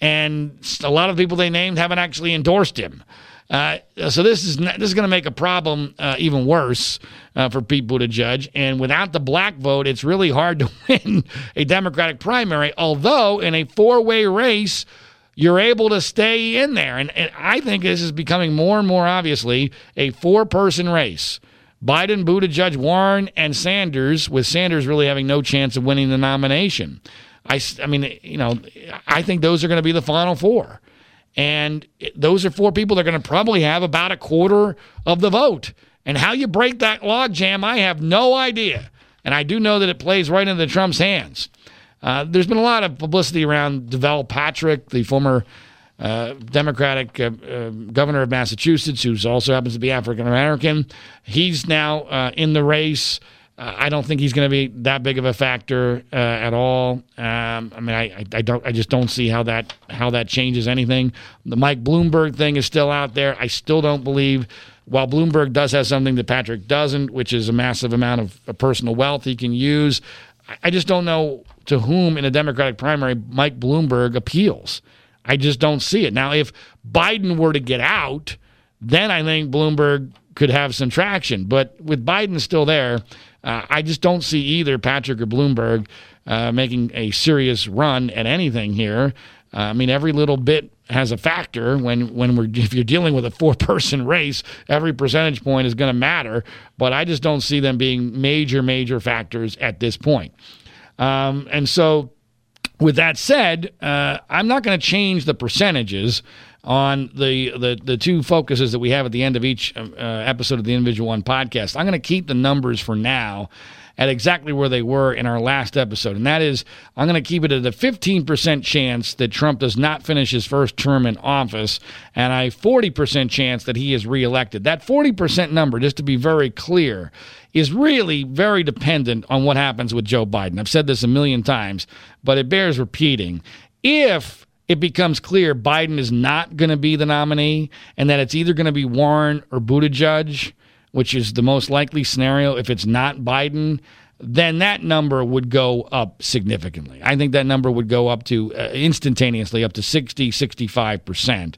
And a lot of the people they named haven't actually endorsed him. Uh, so this is this is going to make a problem uh, even worse uh, for Pete Buttigieg. And without the black vote, it's really hard to [LAUGHS] win a Democratic primary. Although in a four-way race you're able to stay in there. And, and I think this is becoming more and more obviously a four person race. Biden, Buttigieg, Warren, and Sanders, with Sanders really having no chance of winning the nomination. I, I mean, you know, I think those are going to be the final four. And those are four people that are going to probably have about a quarter of the vote. And how you break that logjam, I have no idea. And I do know that it plays right into Trump's hands. Uh, there's been a lot of publicity around Deval Patrick, the former uh, Democratic uh, uh governor of Massachusetts, who also happens to be African American. He's now uh, in the race. Uh, I don't think he's going to be that big of a factor at all. Um, I mean, I, I, don't, I just don't see how that how that changes anything. The Mike Bloomberg thing is still out there. I still don't believe while Bloomberg does have something that Patrick doesn't, which is a massive amount of personal wealth he can use, I just don't know to whom in a Democratic primary Mike Bloomberg appeals. I just don't see it. Now, if Biden were to get out, then I think Bloomberg could have some traction. But with Biden still there, uh, I just don't see either Patrick or Bloomberg uh, making a serious run at anything here. Uh, I mean, every little bit has a factor when when we're if you're dealing with a four person race, every percentage point is going to matter. But I just don't see them being major major factors at this point. Um, and so, with that said, uh, I'm not going to change the percentages on the, the the two focuses that we have at the end of each uh, episode of the Individual One podcast. I'm going to keep the numbers for now at exactly where they were in our last episode. And that is, I'm going to keep it at a 15% chance that Trump does not finish his first term in office and a 40% chance that he is reelected. That 40% number, just to be very clear, is really very dependent on what happens with Joe Biden. I've said this a million times, but it bears repeating. If it becomes clear Biden is not going to be the nominee and that it's either going to be Warren or Buttigieg, which is the most likely scenario if it's not Biden, then that number would go up significantly. I think that number would go up to uh, instantaneously up to 60, 65%.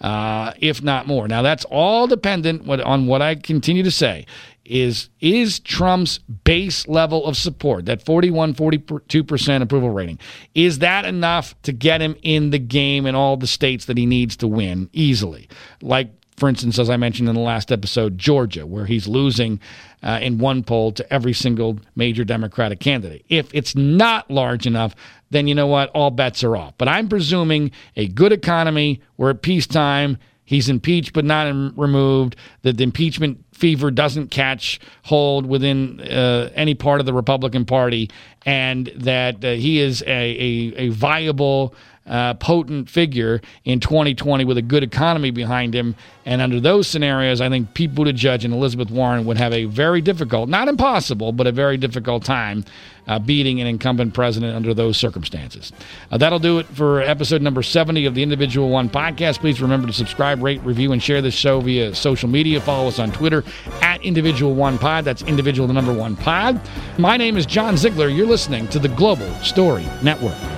Uh, if not more. Now that's all dependent on what I continue to say is is Trump's base level of support, that 41 42% approval rating, is that enough to get him in the game in all the states that he needs to win easily? Like for instance, as I mentioned in the last episode, Georgia, where he's losing uh, in one poll to every single major Democratic candidate. If it's not large enough, then you know what? All bets are off. But I'm presuming a good economy, we're at peacetime, he's impeached but not removed, that the impeachment fever doesn't catch hold within uh, any part of the Republican Party, and that uh, he is a, a, a viable uh, potent figure in 2020 with a good economy behind him. And under those scenarios, I think Pete Buttigieg and Elizabeth Warren would have a very difficult, not impossible, but a very difficult time uh, beating an incumbent president under those circumstances. Uh, that'll do it for episode number 70 of the Individual One podcast. Please remember to subscribe, rate, review, and share this show via social media. Follow us on Twitter at Individual One Pod. That's Individual the number one pod. My name is John Ziegler. You're listening to the Global Story Network.